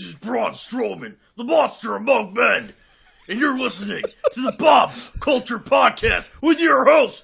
This is Braun Strowman, the monster among men, and you're listening to the Bob Culture Podcast with your host,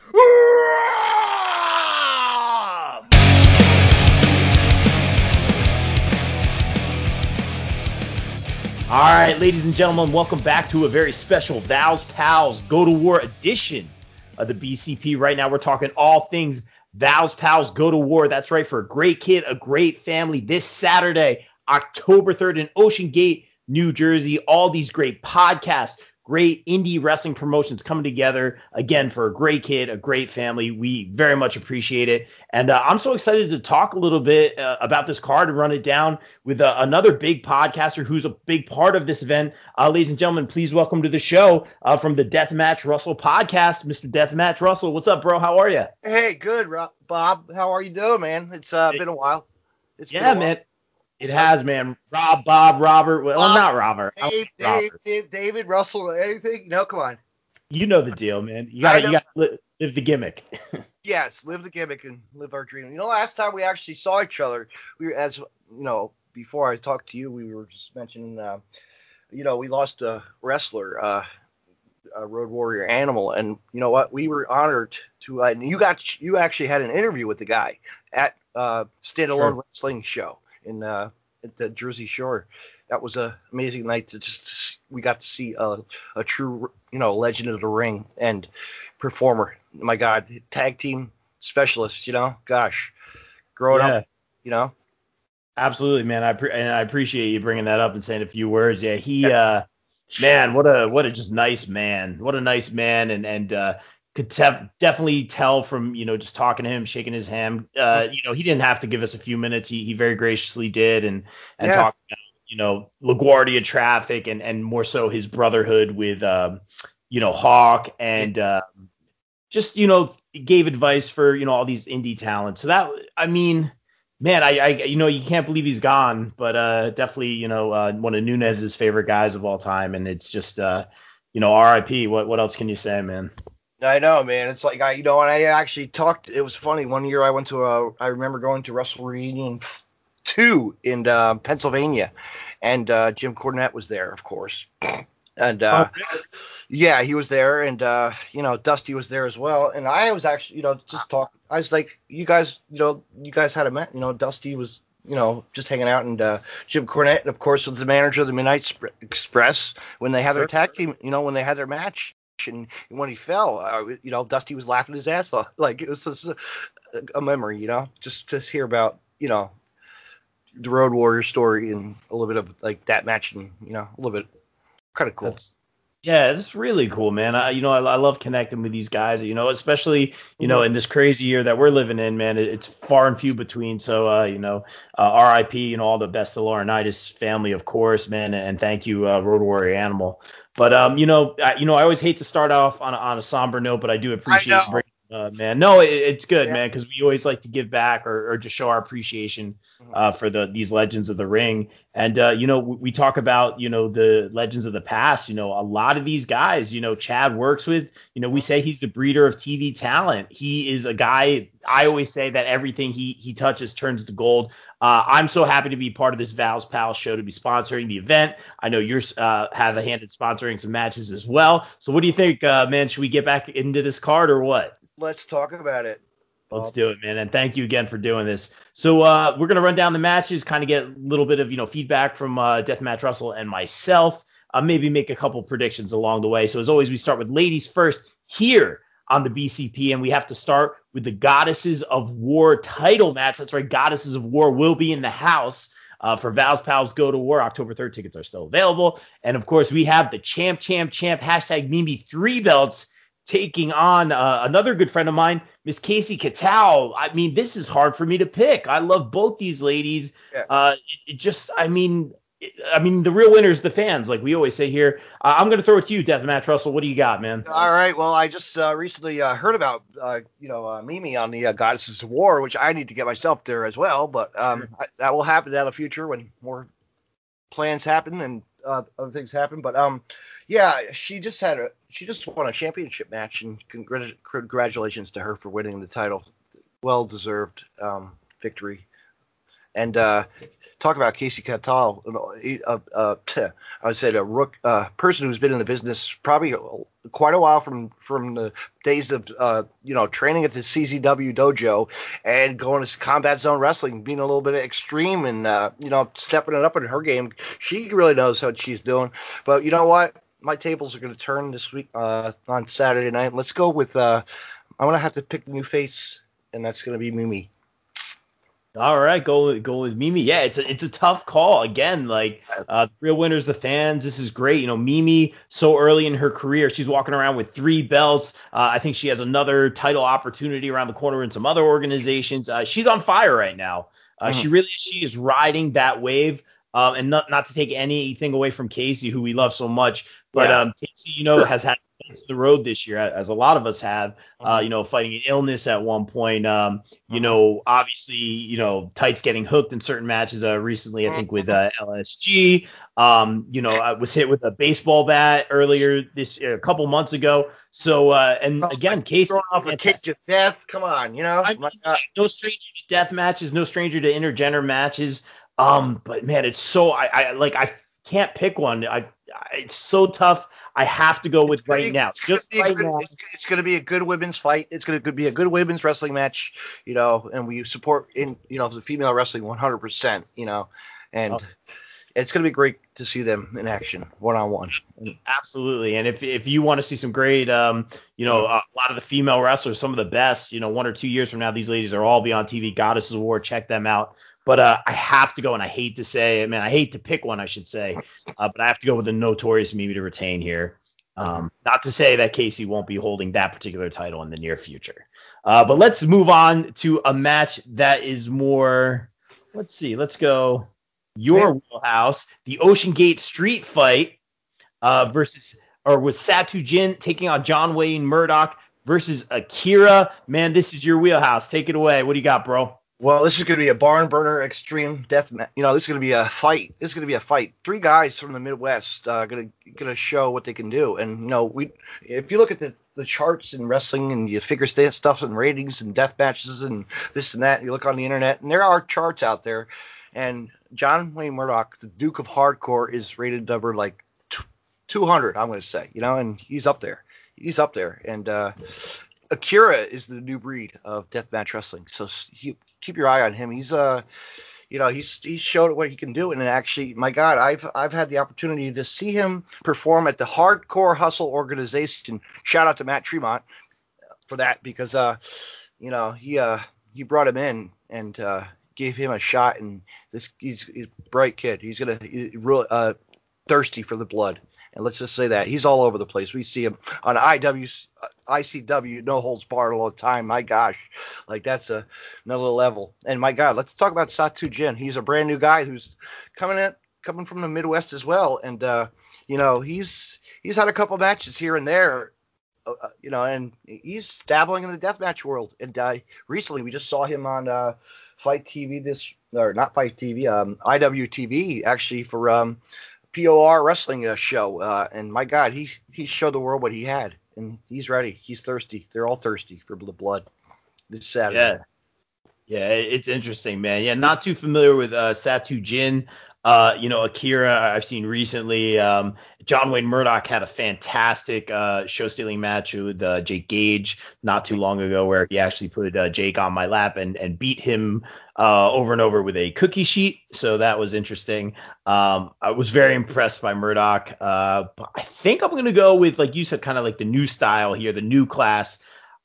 All right, ladies and gentlemen, welcome back to a very special Val's Pals Go to War edition of the BCP. Right now, we're talking all things Val's Pals Go to War. That's right, for a great kid, a great family this Saturday, October 3rd in Ocean Gate, New Jersey. All these great podcasts, great indie wrestling promotions coming together again for a great kid, a great family. We very much appreciate it. And uh, I'm so excited to talk a little bit uh, about this card and run it down with uh, another big podcaster who's a big part of this event. Uh, ladies and gentlemen, please welcome to the show uh, from the Deathmatch Russell podcast, Mr. Deathmatch Russell. What's up, bro? How are you? Hey, good, Rob, Bob. How are you doing, man? It's uh, been a while. It's yeah, man. It has, man. Rob, Bob, Robert. Well, Bob, not Robert. Dave, Dave, Dave, David, Russell, anything? No, come on. You know the deal, man. You gotta, you gotta live, live the gimmick. yes, live the gimmick and live our dream. You know, last time we actually saw each other, we were as you know, before I talked to you, we were just mentioning, uh, you know, we lost a wrestler, uh, a Road Warrior Animal, and you know what? We were honored to. Uh, you got, you actually had an interview with the guy at uh, Standalone sure. Wrestling Show in uh, at the Jersey Shore. That was a amazing night to just we got to see a, a true you know legend of the ring and performer. My God, tag team specialist. You know, gosh, growing yeah. up, you know. Absolutely, man. I pre- and I appreciate you bringing that up and saying a few words. Yeah, he, yeah. uh, man, what a what a just nice man. What a nice man, and and uh, could tef- definitely tell from you know just talking to him, shaking his hand. Uh, you know, he didn't have to give us a few minutes. He he very graciously did, and and yeah. talk about you know LaGuardia traffic and and more so his brotherhood with um, you know Hawk and uh, just you know gave advice for you know all these indie talents. So that I mean. Man, I, I, you know, you can't believe he's gone, but uh, definitely, you know, uh, one of Nunez's favorite guys of all time, and it's just, uh, you know, R.I.P. What, what else can you say, man? I know, man. It's like I, you know, and I actually talked. It was funny. One year I went to a. I remember going to Wrestle Reunion two in uh, Pennsylvania, and uh, Jim Cornette was there, of course. And uh, oh, yeah, he was there, and uh, you know, Dusty was there as well. And I was actually, you know, just talking. I was like, you guys, you know, you guys had a met. You know, Dusty was you know, just hanging out. And uh, Jim Cornette, of course, was the manager of the Midnight Express when they had their tag team, you know, when they had their match and when he fell, uh, you know, Dusty was laughing his ass off. Like it was just a, a, memory, you know, just to hear about, you know, the Road Warrior story and a little bit of like that match and you know a little bit kind of cool. That's, yeah, it's really cool, man. I, you know, I, I, love connecting with these guys. You know, especially you know in this crazy year that we're living in, man. It, it's far and few between. So, uh, you know, uh, R.I.P. You know, all the best to Laurinaitis family, of course, man. And thank you, uh, Road Warrior Animal. But um, you know, I, you know, I always hate to start off on a, on a somber note, but I do appreciate I uh, man. No, it, it's good, yeah. man, because we always like to give back or, or just show our appreciation mm-hmm. uh, for the these legends of the ring. And uh, you know, we, we, talk about you know the legends of the past. You know, a lot of these guys, you know, Chad works with. You know, we say he's the breeder of TV talent. He is a guy. I always say that everything he he touches turns to gold. Uh, I'm so happy to be part of this Val's Pals show to be sponsoring the event. I know you're uh, have a hand in sponsoring some matches as well. So what do you think, uh, man? Should we get back into this card or what? Let's talk about it. Let's do it, man. And thank you again for doing this. So uh, we're gonna run down the matches, kind of get a little bit of you know feedback from uh, Deathmatch Russell and myself. Uh, maybe make a couple predictions along the way. So as always, we start with ladies first here on the BCP, and we have to start with the Goddesses of War title match. That's right, Goddesses of War will be in the house. Uh, for Val's Pals Go to War. October 3rd tickets are still available. And of course, we have the champ, champ, champ, hashtag Mimi three belts taking on uh, another good friend of mine, Miss Casey Katal. I mean, this is hard for me to pick. I love both these ladies. Yeah. Uh, it, it just, I mean, it, I mean, the real winners, the fans, like we always say here. Uh, I'm going to throw it to you, Deathmatch Russell. What do you got, man? All right. Well, I just uh, recently uh, heard about, uh, you know, uh, Mimi on the uh, Goddesses of War, which I need to get myself there as well. But um, sure. I, that will happen in the future when more plans happen and other things happen. But um, yeah, she just had a she just won a championship match, and congratulations to her for winning the title. Well deserved um, victory. And uh, talk about Casey Katal, uh, uh, I would say a rook, uh, person who's been in the business probably quite a while from from the days of uh, you know training at the CZW dojo and going to combat zone wrestling, being a little bit extreme and uh, you know stepping it up in her game. She really knows what she's doing. But you know what? My tables are going to turn this week uh, on Saturday night. Let's go with. Uh, I'm gonna have to pick a new face, and that's gonna be Mimi. All right, go go with Mimi. Yeah, it's a it's a tough call. Again, like uh, real winners, the fans. This is great. You know, Mimi so early in her career, she's walking around with three belts. Uh, I think she has another title opportunity around the corner in some other organizations. Uh, she's on fire right now. Uh, mm-hmm. She really she is riding that wave. Um, and not not to take anything away from Casey, who we love so much, but yeah. um, Casey, you know, has had to the road this year, as a lot of us have. Uh, mm-hmm. you know, fighting an illness at one point. Um, you mm-hmm. know, obviously, you know, tights getting hooked in certain matches. Uh, recently, I think with uh, LSG. Um, you know, I was hit with a baseball bat earlier this a couple months ago. So, uh, and oh, again, Casey throwing off a cage of death. Come on, you know, I no stranger to death matches, no stranger to intergender matches. Um, but man, it's so I, I like I can't pick one. I, it's so tough. I have to go with right now. Just right good, now. It's, it's going to be a good women's fight. It's going to be a good women's wrestling match, you know, and we support in, you know, the female wrestling 100%, you know, and oh. It's going to be great to see them in action one on one. Absolutely. And if, if you want to see some great, um, you know, a lot of the female wrestlers, some of the best, you know, one or two years from now, these ladies are all be on TV. Goddesses of War, check them out. But uh, I have to go, and I hate to say, I mean, I hate to pick one, I should say, uh, but I have to go with the notorious Mimi to retain here. Um, not to say that Casey won't be holding that particular title in the near future. Uh, but let's move on to a match that is more. Let's see. Let's go. Your wheelhouse, the Ocean Gate Street Fight uh, versus, or with Satu Jin taking on John Wayne Murdoch versus Akira. Man, this is your wheelhouse. Take it away. What do you got, bro? Well, this is going to be a barn burner extreme death. You know, this is going to be a fight. This is going to be a fight. Three guys from the Midwest uh, going to going to show what they can do. And you know, we if you look at the the charts in wrestling and you figure stuff and ratings and death matches and this and that, you look on the internet and there are charts out there. And John Wayne Murdoch, the Duke of Hardcore, is rated number like 200. I'm going to say, you know, and he's up there. He's up there. And uh, Akira is the new breed of deathmatch wrestling. So he, keep your eye on him. He's uh you know he's he's showed what he can do and actually my god i've i've had the opportunity to see him perform at the hardcore hustle organization shout out to matt tremont for that because uh you know he uh he brought him in and uh gave him a shot and this he's, he's a bright kid he's gonna he's really uh thirsty for the blood and let's just say that he's all over the place. We see him on IW, ICW, no holds barred all the time. My gosh, like that's a another level. And my God, let's talk about Satu Jin. He's a brand new guy who's coming in, coming from the Midwest as well. And uh, you know, he's he's had a couple matches here and there. Uh, uh you know, and he's dabbling in the deathmatch world. And uh, recently, we just saw him on uh, Fight TV this, or not Fight TV, um, IWTV actually for um, POR wrestling uh, show, uh, and my God, he he showed the world what he had, and he's ready. He's thirsty. They're all thirsty for the blood this Saturday. Yeah. Yeah, it's interesting, man. Yeah, not too familiar with uh, Satu Jin. Uh, you know, Akira, I've seen recently. Um, John Wayne Murdoch had a fantastic uh, show stealing match with uh, Jake Gage not too long ago, where he actually put uh, Jake on my lap and, and beat him uh, over and over with a cookie sheet. So that was interesting. Um, I was very impressed by Murdoch. But I think I'm going to go with, like you said, kind of like the new style here, the new class.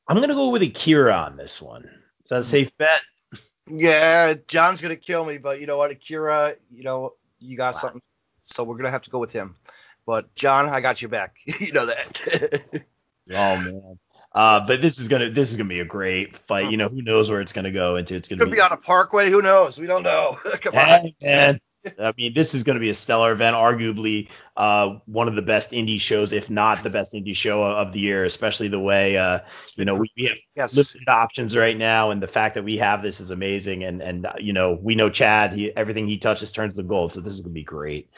I'm going to go with Akira on this one. Is that a safe bet? Yeah, John's gonna kill me, but you know what, Akira, you know, you got wow. something, so we're gonna have to go with him. But John, I got you back. you know that. oh man. Uh, but this is gonna this is gonna be a great fight. You know, who knows where it's gonna go into? It's gonna Could be, be on a parkway. Who knows? We don't know. Come on, man. I mean, this is going to be a stellar event, arguably uh, one of the best indie shows, if not the best indie show of the year, especially the way, uh, you know, we, we have yes. limited options right now. And the fact that we have this is amazing. And, and uh, you know, we know Chad, he, everything he touches turns to gold. So this is going to be great.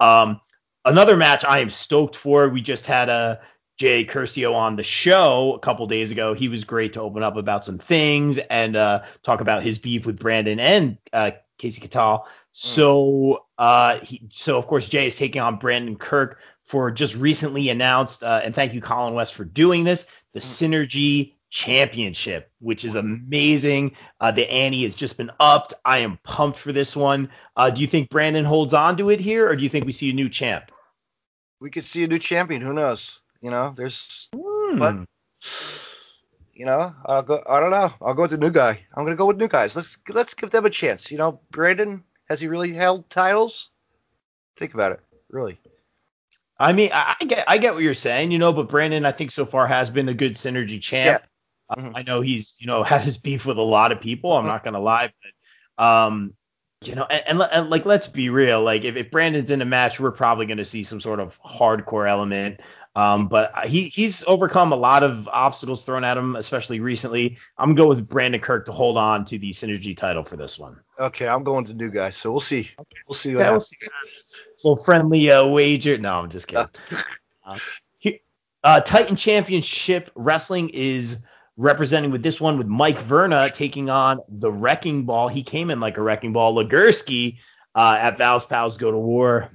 Um, another match I am stoked for. We just had a Jay Curcio on the show a couple days ago. He was great to open up about some things and uh, talk about his beef with Brandon and uh, Casey Katal. So, uh, he, so of course Jay is taking on Brandon Kirk for just recently announced, uh, and thank you Colin West for doing this, the Synergy Championship, which is amazing. Uh, the ante has just been upped. I am pumped for this one. Uh, do you think Brandon holds on to it here, or do you think we see a new champ? We could see a new champion. Who knows? You know, there's, Hmm. but you know, I'll go. I don't know. I'll go with the new guy. I'm gonna go with new guys. Let's let's give them a chance. You know, Brandon has he really held titles? Think about it. Really. I mean, I, I get I get what you're saying, you know, but Brandon, I think so far has been a good synergy champ. Uh, Mhm. I know he's, you know, had his beef with a lot of people. I'm Mhm. not gonna lie, but um, you know, and, and, and like let's be real, like if, if Brandon's in a match, we're probably gonna see some sort of hardcore element. Um, but he he's overcome a lot of obstacles thrown at him, especially recently. I'm gonna go with Brandon Kirk to hold on to the synergy title for this one. Okay, I'm going to new guys. So we'll see. We'll see what Okay, we'll see what happens. little friendly uh, wager. No, I'm just kidding. Uh, here- uh, Titan Championship Wrestling is representing with this one with Mike Verna taking on the Wrecking Ball. He came in like a Wrecking Ball. Legursky uh, at Val's Pals Go to War.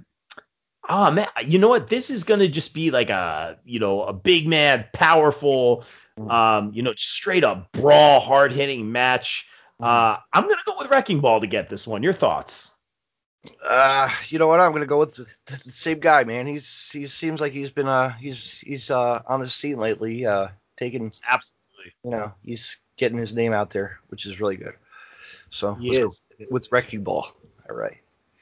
Oh man, you know what? This is gonna just be like a you know a big man, powerful, um, you know, straight up brawl, hard hitting match. Uh, I'm gonna go with Wrecking Ball to get this one. Your thoughts? Uh, you know what? I'm gonna go with the, the same guy, man. He's he seems like he's been uh he's he's uh on the scene lately, uh taking Absolutely. You know he's getting his name out there, which is really good. So He let's go is. with Wrecking Ball. All right.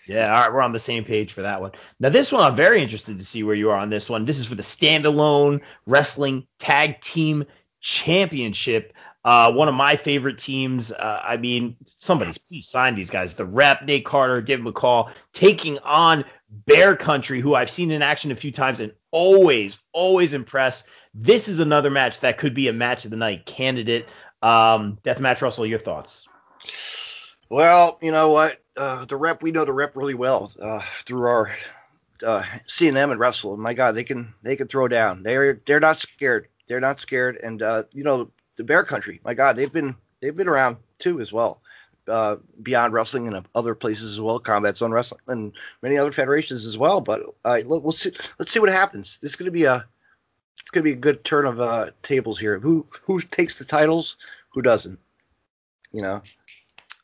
Yeah, all right, we're on the same page for that one. Now, this one, I'm very interested to see where you are on this one. This is for the standalone wrestling tag team championship. Uh, one of my favorite teams. Uh, I mean, somebody please sign these guys. The Rep, Nate Carter, David McCall, taking on Bear Country, who I've seen in action a few times and always, always impressed. This is another match that could be a match of the night candidate. Um, Deathmatch Russell, your thoughts? Well, you know what? Uh, the rep, we know the rep really well uh, through our uh, seeing them and wrestle. My God, they can they can throw down. They're they're not scared. They're not scared. And uh, you know the Bear Country, my God, they've been they've been around too as well. Uh, beyond wrestling and other places as well, Combat Zone Wrestling and many other federations as well. But uh, look, we'll see. Let's see what happens. This is going to be a it's going to be a good turn of uh, tables here. Who who takes the titles? Who doesn't? You know,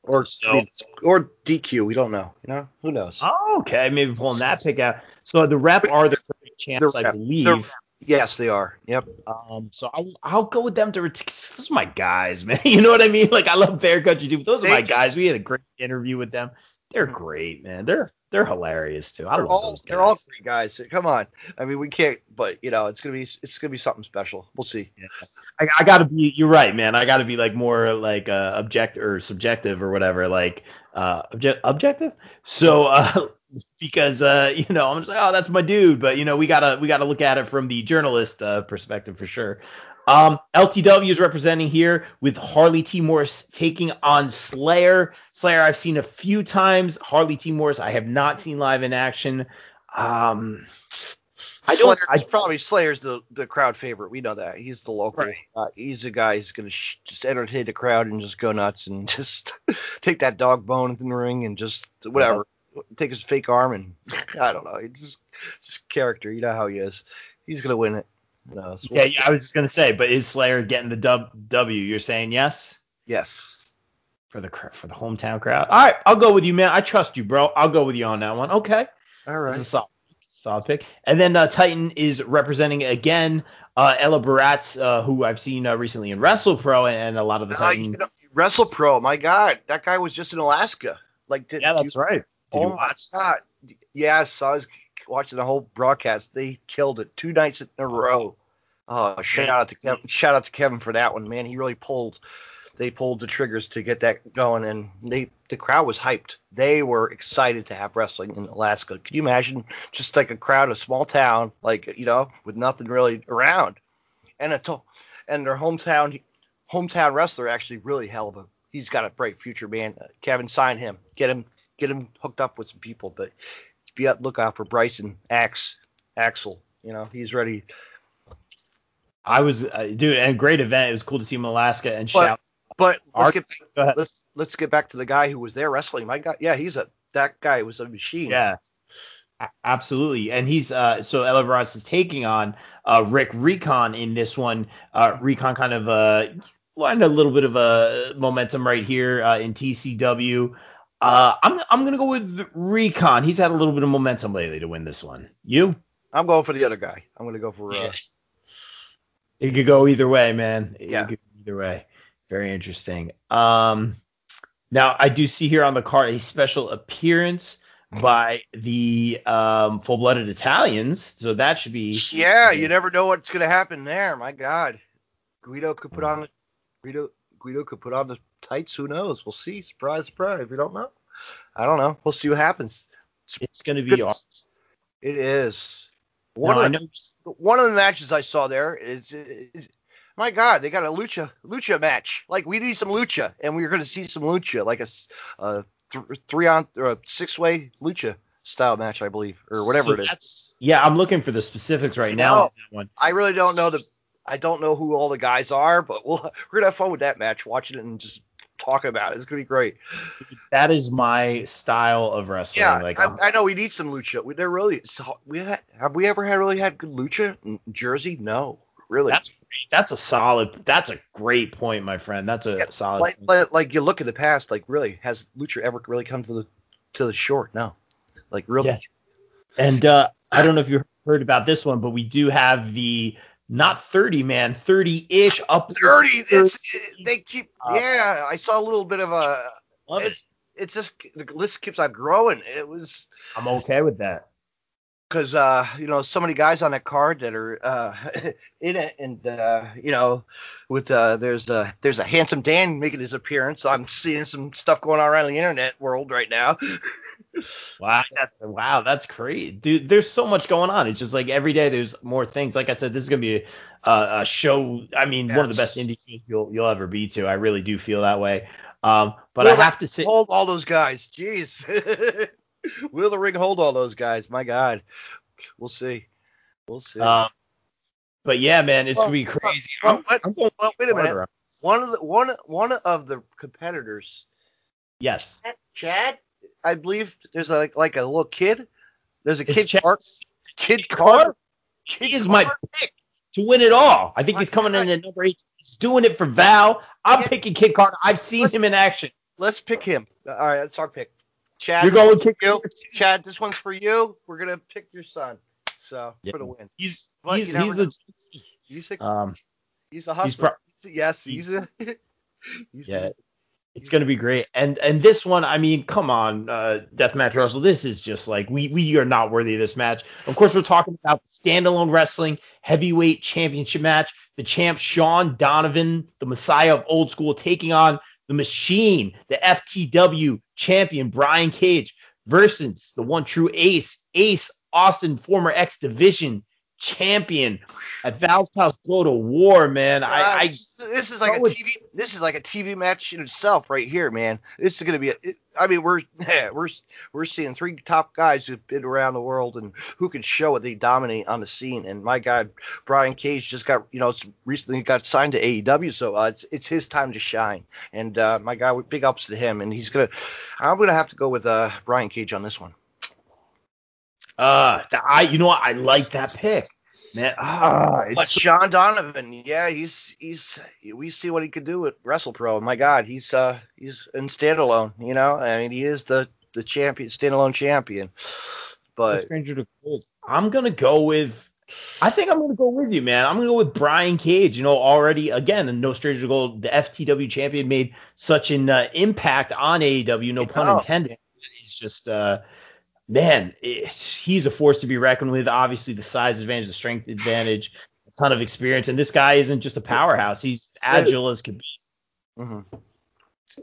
or So- or DQ. We don't know. You know, who knows? Oh, okay, maybe pulling that pick out. So the rep are the current champs, I Rep. believe. Yes, they are. Yep. Um, so I'll, I'll go with them to. ret- Those are my guys, man. You know what I mean? Like I love Bear Country too. But those are They my just- guys. We had a great interview with them. They're Mhm. great, man. They're they're hilarious too. I They're love all those guys. they're all great guys. Come on. I mean, we can't. But you know, it's gonna be it's gonna be something special. We'll see. I, I gotta be. You're right, man. I gotta be like more like uh, object or subjective or whatever. Like uh, obje- objective. So uh, because uh, you know, I'm just like, oh, that's my dude. But you know, we gotta we gotta look at it from the journalist uh, perspective for sure. Um, LTW is representing here with Harley T. Morris taking on Slayer. Slayer, I've seen a few times. Harley T. Morris, I have not seen live in action. Um, I don't. I, probably Slayer's the the crowd favorite. We know that. He's the local. Right. Uh, he's the guy who's gonna sh- just entertain the crowd and just go nuts and just take that dog bone in the ring and just whatever. Take his fake arm and I don't know. It's just, just character. You know how he is. He's gonna win it. Knows? yeah, yeah, I was just gonna say, but is Slayer getting the dub, W? You're saying yes Yes. for the for the hometown crowd. All right, I'll go with you, man. I trust you, bro. I'll go with you on that one. Okay. All That's a solid, solid pick. And then uh, Titan is representing again uh, Ella Baratz, uh, who I've seen uh, recently in Wrestle Pro and a lot of the Titan. you know, Wrestle Pro. My God, that guy was just in Alaska. Like, did, yeah, that's you, right. Did oh you my watch? God. Yes, I was watching the whole broadcast. They killed it two nights in a row. Uh, shout out to Kevin. Shout out to Kevin for that one, man. He really pulled. They pulled the triggers to get that going, and they the crowd was hyped. They were excited to have wrestling in Alaska. Could you imagine just like a crowd, a small town, like you know, with nothing really around, and a to- and their hometown hometown wrestler actually really held a. He's got a bright future, man. Kevin, sign him. Get him get him hooked up with some people. But be on lookout for Bryson Axe Axel. You know, he's ready. I was, uh, dude, and great event. It was cool to see him in Alaska and But- shout. But let's get ahead. let's let's get back to the guy who was there wrestling. My God, yeah, he's a that guy was a machine. Yeah. Absolutely, and he's uh, so Ella Ross is taking on uh, Rick Recon in this one. Uh, Recon kind of uh, lined a little bit of a momentum right here uh, in TCW. Uh, I'm I'm gonna go with Recon. He's had a little bit of momentum lately to win this one. You? I'm going for the other guy. I'm going to go for. Uh, It could go either way, man. It Yeah. could go either way. Very interesting. Um, now I do see here on the card a special appearance by the um, full-blooded Italians, so that should be yeah, you never know what's going to happen there. My God, Guido could put on the Guido Guido could put on the tights. Who knows? We'll see. Surprise, surprise. We don't know. I don't know. We'll see what happens. it's going to be awesome. It is. One Now, I of the, one of the matches I saw there is, is my God, they got a lucha lucha match. Like we need some lucha, and we're going to see some lucha, like a th- three on or a six way lucha style match, I believe, or whatever so it is. Yeah, I'm looking for the specifics right now No. on that one. I really don't know the I don't know who all the guys are, but we'll, we're gonna have fun with that match, watching it and just talking about it. It's gonna be great. That is my style of wrestling. Yeah, like I, I'm- know we need some lucha. We, they're really so- we ha- have we ever had really had good lucha in Jersey? No, really. that's. That's a solid. That's a great point, my friend. That's a Yeah, solid. like, like like you look at the past, like really has lucha ever really come to the to the shore? No, like really. Yeah. And uh, I don't know if you heard about this one, but we do have the not 30 man, 30 ish up. Thirty. It's they keep. Uh, yeah, I saw a little bit of a. Love it. It's it's just the list keeps on growing. It was I'm okay with that. Because uh you know so many guys on that card that are uh in it and uh you know with uh there's uh there's a handsome Dan making his appearance. I'm seeing some stuff going on around the internet world right now. Wow, that's, wow, that's crazy, dude. There's so much going on. It's just like every day there's more things. Like I said, this is gonna be a, a, a show. I mean, one of the best Yes. indie shows you'll you'll ever be to. I really do feel that way. Um, but Will I have to say, hold all those guys. Jeez. Will the ring hold all those guys? My God. We'll see. We'll see. um, but yeah, man, it's Well, gonna be crazy. well, I'm, what- I'm going well, wait a minute. One of the one one of the competitors, Yes, Chad, I believe there's a, like like a little kid. There's a it's kid Car- kid Carter. Carter. He is my pick to win it all. I think My he's coming in at number eight. He's doing it for Val. I'm Yeah. picking Kid Carter. I've seen Let's- him in action. Let's pick him. All right, that's our pick. Chad, You're going one's Kid for you. Chad, this one's for you. We're gonna pick your son. So Yeah. for the win. He's But he's he's a He's a um he's a he's pro- yes, he's a. He's yeah. a, It's gonna be great. And and this one, I mean, come on, uh, Deathmatch Russell. This is just like we we are not worthy of this match. Of course, we're talking about standalone wrestling heavyweight championship match. The champ Sean Donovan, the Messiah of old school, taking on the Machine, the FTW champion Brian Cage versus the one true ace, Ace Austin, former X Division champion. At Val's House, go to war, man. I, Uh, I this is like a TV. This is like a TV match in itself, right here, man. This is gonna be. A, it, I mean, we're we're we're seeing three top guys who've been around the world and who can show what they dominate on the scene. And my God, Brian Cage just got you know recently got signed to AEW, so uh, it's it's his time to shine. And uh, my God, big ups to him. And he's gonna. I'm gonna have to go with uh, Brian Cage on this one. Uh, th- I, you know what? I like that pick, man. Ah, But Sean Donovan, yeah, he's he's we see what he could do with WrestlePro. My God, he's uh he's in standalone. You know, I mean, he is the the champion, standalone champion. no But stranger to gold. I'm gonna go with. I think I'm gonna go with you, man. I'm gonna go with Brian Cage. You know, already again, and no stranger to gold. The FTW champion made such an uh, impact on AEW. No pun know. intended. He's just, uh, man, he's a force to be reckoned with. Obviously, the size advantage, the strength advantage, a ton of experience, and this guy isn't just a powerhouse. He's agile as could be. mhm.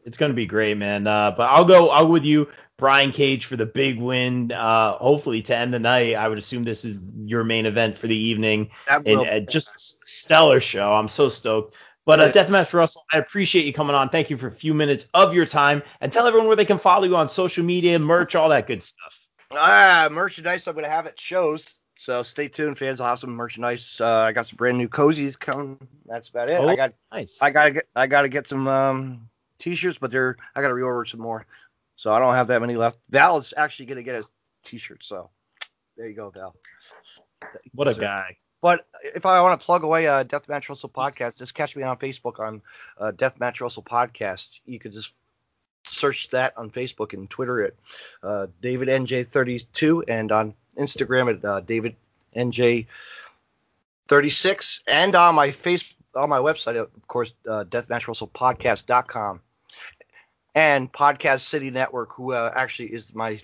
It's gonna be great, man. Uh, but I'll go. I'll go with you, Brian Cage, for the big win. Uh, hopefully to end the night. I would assume this is your main event for the evening, and uh, just a stellar show. I'm so stoked. But uh. Deathmatch Russell, I appreciate you coming on. Thank you for a few minutes of your time, and tell everyone where they can follow you on social media, merch, all that good stuff. Ah merchandise I'm gonna have at shows. So stay tuned, fans. I'll have some merchandise. Uh, I got some brand new cozies coming. That's about it. Oh. I got Nice. I gotta get I gotta get some um t-shirts, but they're I got to reorder some more, so I don't have that many left. Val is actually gonna get a t-shirt, so there you go, Val. What a So- guy. But if I want to plug away uh, Deathmatch Russell podcast, just catch me on Facebook on uh, Deathmatch Russell podcast. You could just search that on Facebook and Twitter at uh, David NJ32 and on Instagram at uh, David NJ36 and on my face on my website of course uh, deathmatchrussellpodcast.com and Podcast City Network who uh, actually is my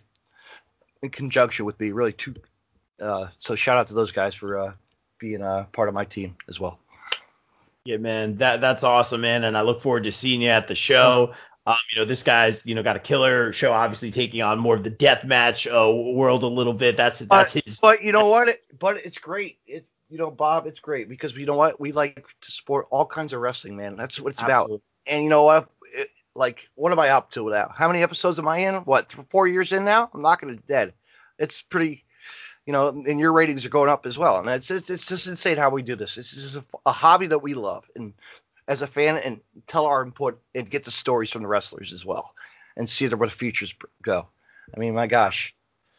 in conjunction with me really two uh, so shout out to those guys for uh, being a part of my team as well. Yeah, man, that that's awesome, man, and I look forward to seeing you at the show. Um, you know, this guy's you know got a killer show, obviously taking on more of the death match uh, world a little bit. That's that's his. But you know what? It, but it's great. It you know, Bob, it's great because you know what? We like to support all kinds of wrestling, man. That's what it's about. And you know what? It, like, what am I up to now? How many episodes am I in? What, th- four years in now? I'm knocking it dead. It's pretty, you know, and your ratings are going up as well. And it's it's, it's just insane how we do this. It's just a, a hobby that we love, and as a fan, and tell our input and get the stories from the wrestlers as well, and see where the futures go. I mean, my gosh,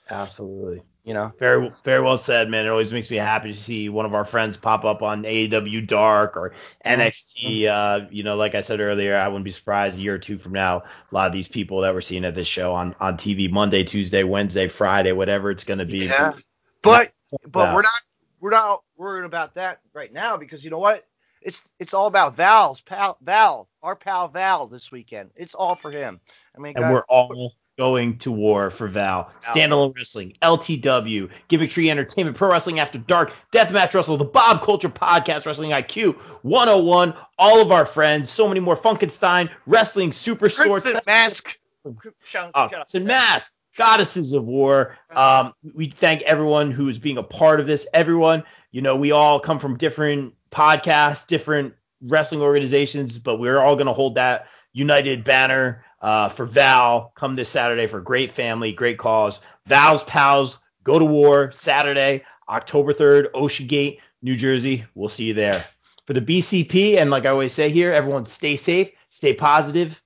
Absolutely. you know. Very very well said, man. It always makes me happy to see one of our friends pop up on AEW Dark or NXT. Uh, you know, like I said earlier, I wouldn't be surprised a year or two from now, a lot of these people that we're seeing at this show on on TV Monday, Tuesday, Wednesday, Friday, whatever it's going to be. Yeah. But but we're not we're not worried about that right now because you know what? It's it's all about Val's pal Val, our pal Val this weekend. It's all for him. I mean, and guys, we're all going to war for Val. Standalone Wrestling, LTW, Gimmick Tree Entertainment, Pro Wrestling After Dark, Deathmatch Wrestle, the Bob Culture Podcast, Wrestling IQ, 101, all of our friends, so many more, Funkenstein, Wrestling Superstore, Princeton mask. Uh, shout Mask, Goddesses of War. Um, we thank everyone who is being a part of this. Everyone, you know, we all come from different podcasts, different wrestling organizations, but we're all going to hold that united banner uh, for Val come this Saturday for great family, great cause. Val's Pals go to war Saturday, October 3rd, Ocean Gate, New Jersey. We'll see you there. For the BCP, and like I always say here, everyone stay safe, stay positive,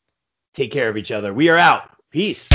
take care of each other. We are out. Peace.